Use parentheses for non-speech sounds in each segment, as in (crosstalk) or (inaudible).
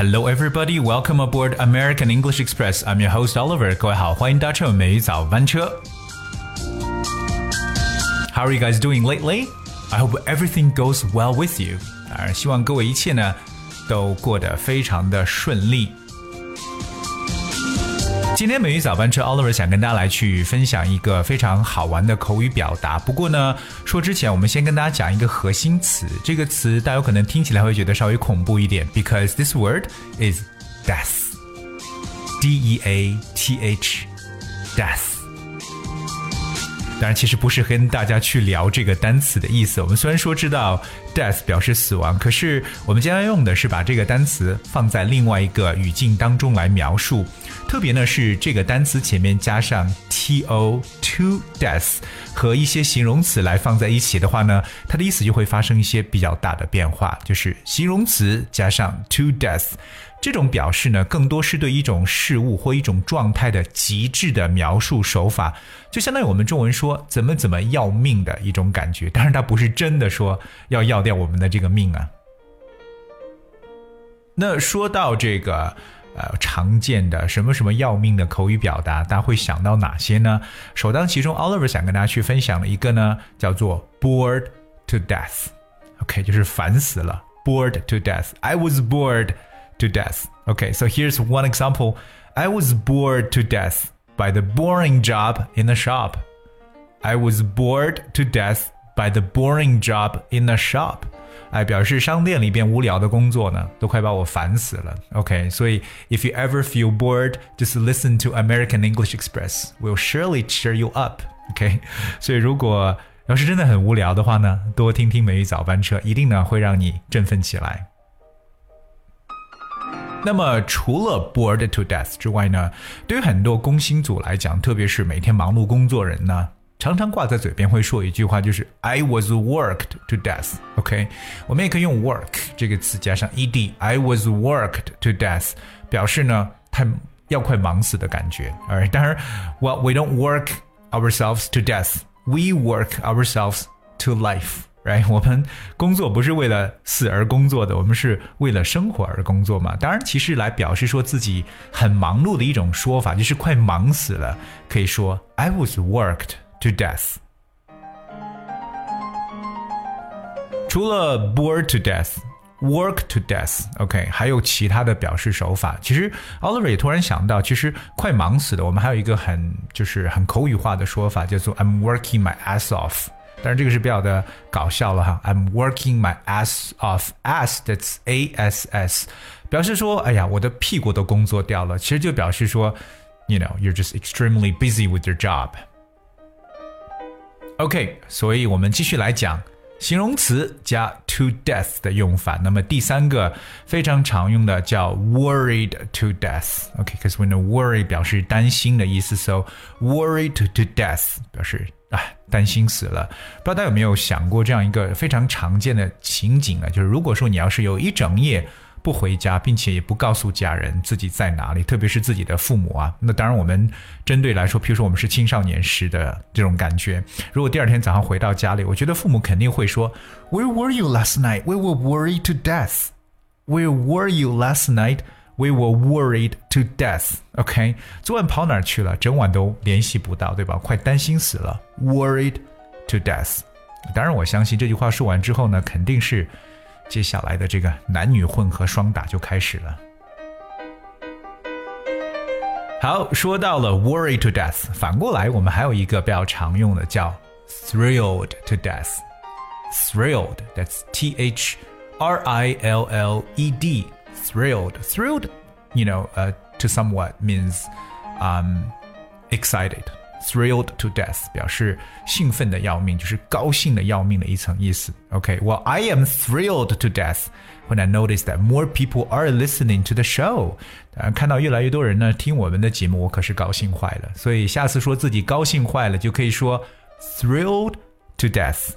Good morning and hello everybody. Welcome aboard American English Express. I'm your host Oliver. 各位好，欢迎搭乘美语早班车。How are you guys doing lately? I hope everything goes well with you. 当然，希望各位一切呢都过得非常的顺利。 今天美语早班车，Oliver 想跟大家来去分享一个非常好玩的口语表达。不过呢，说之前我们先跟大家讲一个核心词，这个词大家有可能听起来会觉得稍微恐怖一点，because this word is death，d e a t h，death。当然，其实不是跟大家去聊这个单词的意思。我们虽然说知道 death 表示死亡，可是我们将要用的是把这个单词放在另外一个语境当中来描述。特别呢是这个单词前面加上 to to death 和一些形容词来放在一起的话呢，它的意思就会发生一些比较大的变化。就是形容词加上 to death。这种表示呢，更多是对一种事物或一种状态的极致的描述手法，就相当于我们中文说怎么怎么要命的一种感觉。当然，它不是真的说要要掉我们的这个命啊。那说到这个呃常见的什么什么要命的口语表达，大家会想到哪些呢？首当其冲，Oliver 想跟大家去分享的一个呢，叫做 bored to death。OK，就是烦死了，bored to death。I was bored。to death. Okay, so here's one example. I was bored to death by the boring job in the shop. I was bored to death by the boring job in the shop. 哎，表示商店里边无聊的工作呢，都快把我烦死了。OK，所以 if you ever feel bored, just listen to American English Express. Will surely cheer you up. OK，所以如果要是真的很无聊的话呢，多听听美语早班车，一定呢会让你振奋起来。 (laughs) 那么除了 bored to death 之外呢，对于很多工薪族来讲，特别是每天忙碌工作人呢，常常挂在嘴边会说一句话，就是 I was worked to death。OK，我们也可以用 work 这个词加上 ed，I was worked to death，表示呢，太要快忙死的感觉。Alright，当然，Well we don't work ourselves to death，we work ourselves to life。 right？我们工作不是为了死而工作的，我们是为了生活而工作嘛。当然，其实来表示说自己很忙碌的一种说法，就是快忙死了，可以说 I was worked to death。除了 bored to death。Work to death，OK，、还有其他的表示手法。其实 Oliver 也突然想到，其实快忙死的，我们还有一个很就是很口语化的说法，叫做 I'm working my ass off。当然，这个是比较的搞笑了哈。I'm working my ass off. Ass that's A S S，表示说，哎呀，我的屁股都工作掉了。其实就表示说，you know you're just extremely busy with your job. OK，所以我们继续来讲形容词加 to death 的用法。那么第三个非常常用的叫 worried to death。OK，because、okay, when a worry 表示担心的意思，so worried to death 表示。 哎，担心死了！不知道大家有没有想过这样一个非常常见的情景呢？就是如果说你要是有一整夜不回家，并且也不告诉家人自己在哪里，特别是自己的父母啊，那当然我们针对来说，譬如说我们是青少年时的这种感觉，如果第二天早上回到家里，我觉得父母肯定会说：“Where were you last night? We were worried to death. Where were you last night?” We were worried to death. OK，昨晚跑哪儿去了？整晚都联系不到，对吧？快担心死了。Worried to death。当然，我相信这句话说完之后呢，肯定是接下来的这个男女混合双打就开始了。好，说到了 worried to death，反过来我们还有一个比较常用的叫 thrilled to death。Thrilled，that's T H R I L L E D。 thrilled. Thrilled, you know, uh, to somewhat means um, excited. Thrilled to death 表示兴奋的要命，就是高兴的要命的一层意思。Okay, well, I am thrilled to death when I notice that more people are listening to the show。当然，看到越来越多人呢听我们的节目，我可是高兴坏了。所以下次说自己高兴坏了，就可以说 thrilled to death。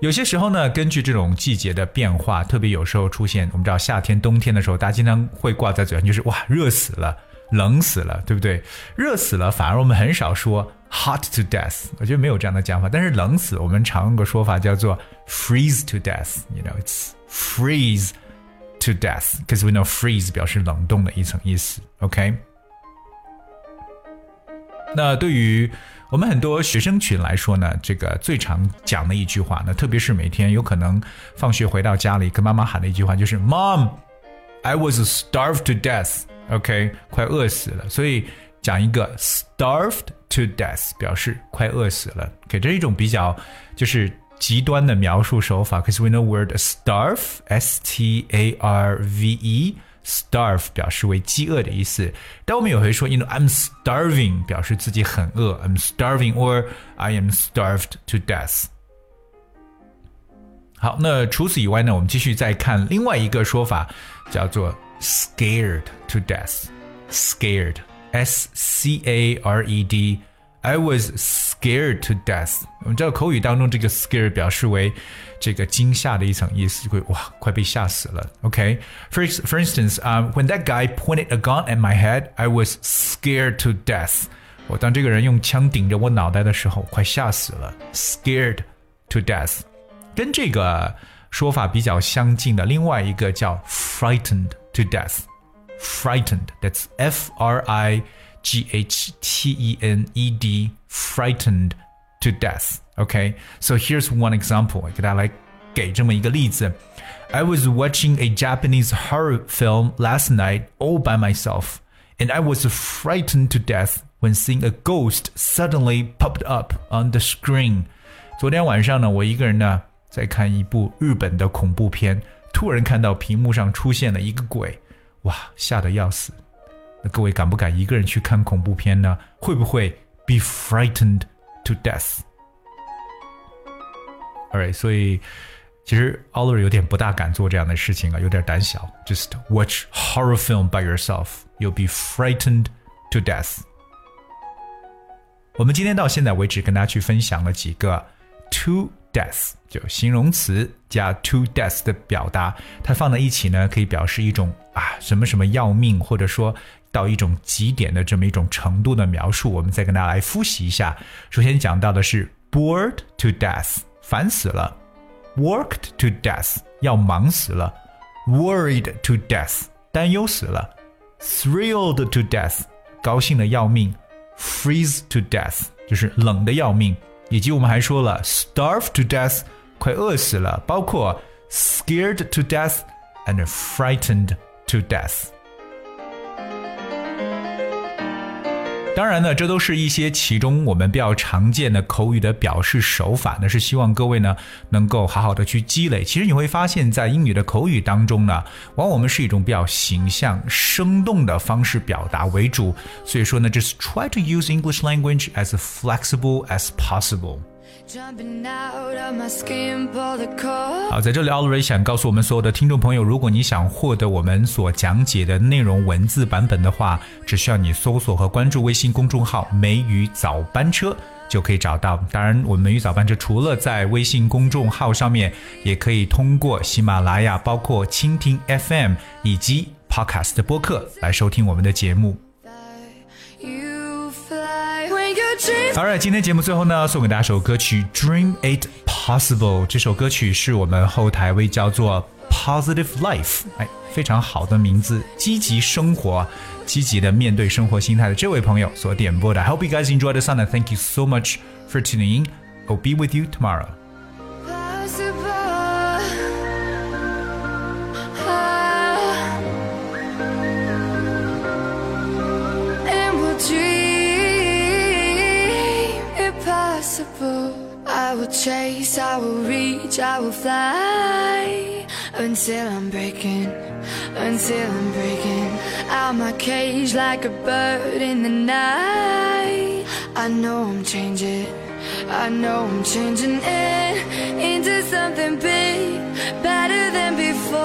有些时候呢，根据这种季节的变化，特别有时候出现，我们知道夏天、冬天的时候，大家经常会挂在嘴上，就是哇，热死了，冷死了，对不对？热死了，反而我们很少说 hot to death，我觉得没有这样的讲法。但是冷死，我们常用个说法叫做 freeze to death，you know it's freeze to death because we know freeze 表示冷冻的一层意思。OK，那对于我们很多学生群来说呢，这个最常讲的一句话那，特别是每天有可能放学回到家里跟妈妈喊的一句话就是 “Mom, I was starved to death”。OK，快饿死了。所以讲一个 “starved to death” 表示快饿死了。OK，这是一种比较就是极端的描述手法。Cause we know word starve, S-T-A-R-V-E。Starve 表示为饥饿的意思，但我们也会说，you know I'm starving 表示自己很饿，I'm starving or I am starved to death。好，那除此以外呢，我们继续再看另外一个说法，叫做 scared to death。scared，s c a r e d。I was scared to death。我们知道口语当中这个 scared 表示为这个惊吓的一层意思，会哇，快被吓死了。OK，for、okay? for instance, um, when that guy pointed a gun at my head, I was scared to death。我当这个人用枪顶着我脑袋的时候，快吓死了，scared to death。跟这个说法比较相近的另外一个叫 frightened to death。frightened，that's F R I。 G H T E N E D, frightened to death. Okay, so here's one example. 给大家来给这么一个例子。I was watching a Japanese horror film last night all by myself, and I was frightened to death when seeing a ghost suddenly popped up on the screen. 昨天晚上呢，我一个人呢在看一部日本的恐怖片，突然看到屏幕上出现了一个鬼，哇，吓得要死。 那各位敢不敢一个人去看恐怖片呢？会不会 be frightened to death？Alright，所以其实 Oliver 有点不大敢做这样的事情啊，有点胆小。Just watch horror film by yourself, you'll be frightened to death。我们今天到现在为止跟大家去分享了几个 to death，就形容词加 to death 的表达，它放在一起呢，可以表示一种啊什么什么要命，或者说。到一种极点的这么一种程度的描述，我们再跟大家来复习一下。首先讲到的是 bored to death，烦死了；worked to death，要忙死了；worried to death，担忧死了；thrilled to death，高兴的要命；freeze to death，就是冷的要命。以及我们还说了 starve to death，快饿死了，包括 scared to death and frightened to death。 当然呢，这都是一些其中我们比较常见的口语的表示手法那，是希望各位呢能够好好的去积累。其实你会发现在英语的口语当中呢，往往我们是一种比较形象、生动的方式表达为主。所以说呢，just try to use English language as flexible as possible。好，在这里，Oliver 想告诉我们所有的听众朋友，如果你想获得我们所讲解的内容文字版本的话，只需要你搜索和关注微信公众号“梅雨早班车”就可以找到。当然，我们梅雨早班车除了在微信公众号上面，也可以通过喜马拉雅、包括蜻蜓 FM 以及 Podcast 的播客来收听我们的节目。Alright，今天节目最后呢，送给大家首歌曲《Dream It Possible》。这首歌曲是我们后台位叫做 Positive Life，哎，非常好的名字，积极生活，积极的面对生活心态的这位朋友所点播的。I hope you guys enjoy the song and thank you so much for tuning in. I'll be with you tomorrow. Will chase, I will reach, I will fly. Until I'm breaking, until I'm breaking Out my cage like a bird in the night. I know I'm changing, I know I'm changing it Into something big, better than before.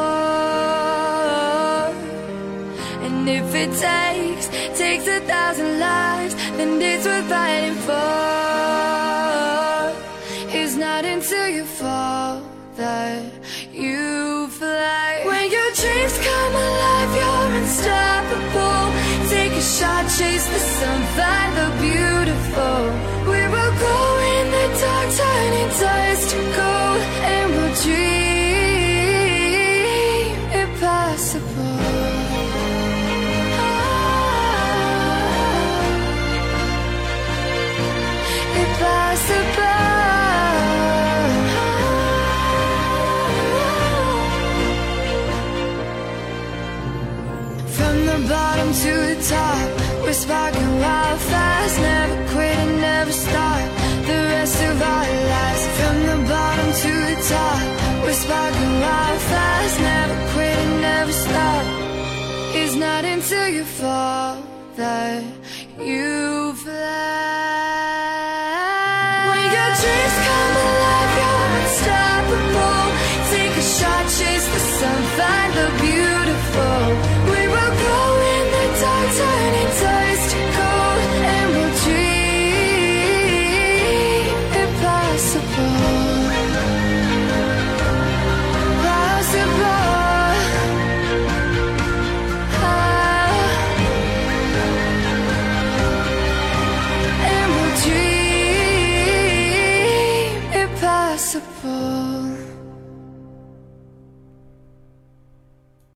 And if it takes, takes a thousand lives Then it's worth fighting for Take a shot, chase the sun, find the beautiful. It's not until you fall that you fly.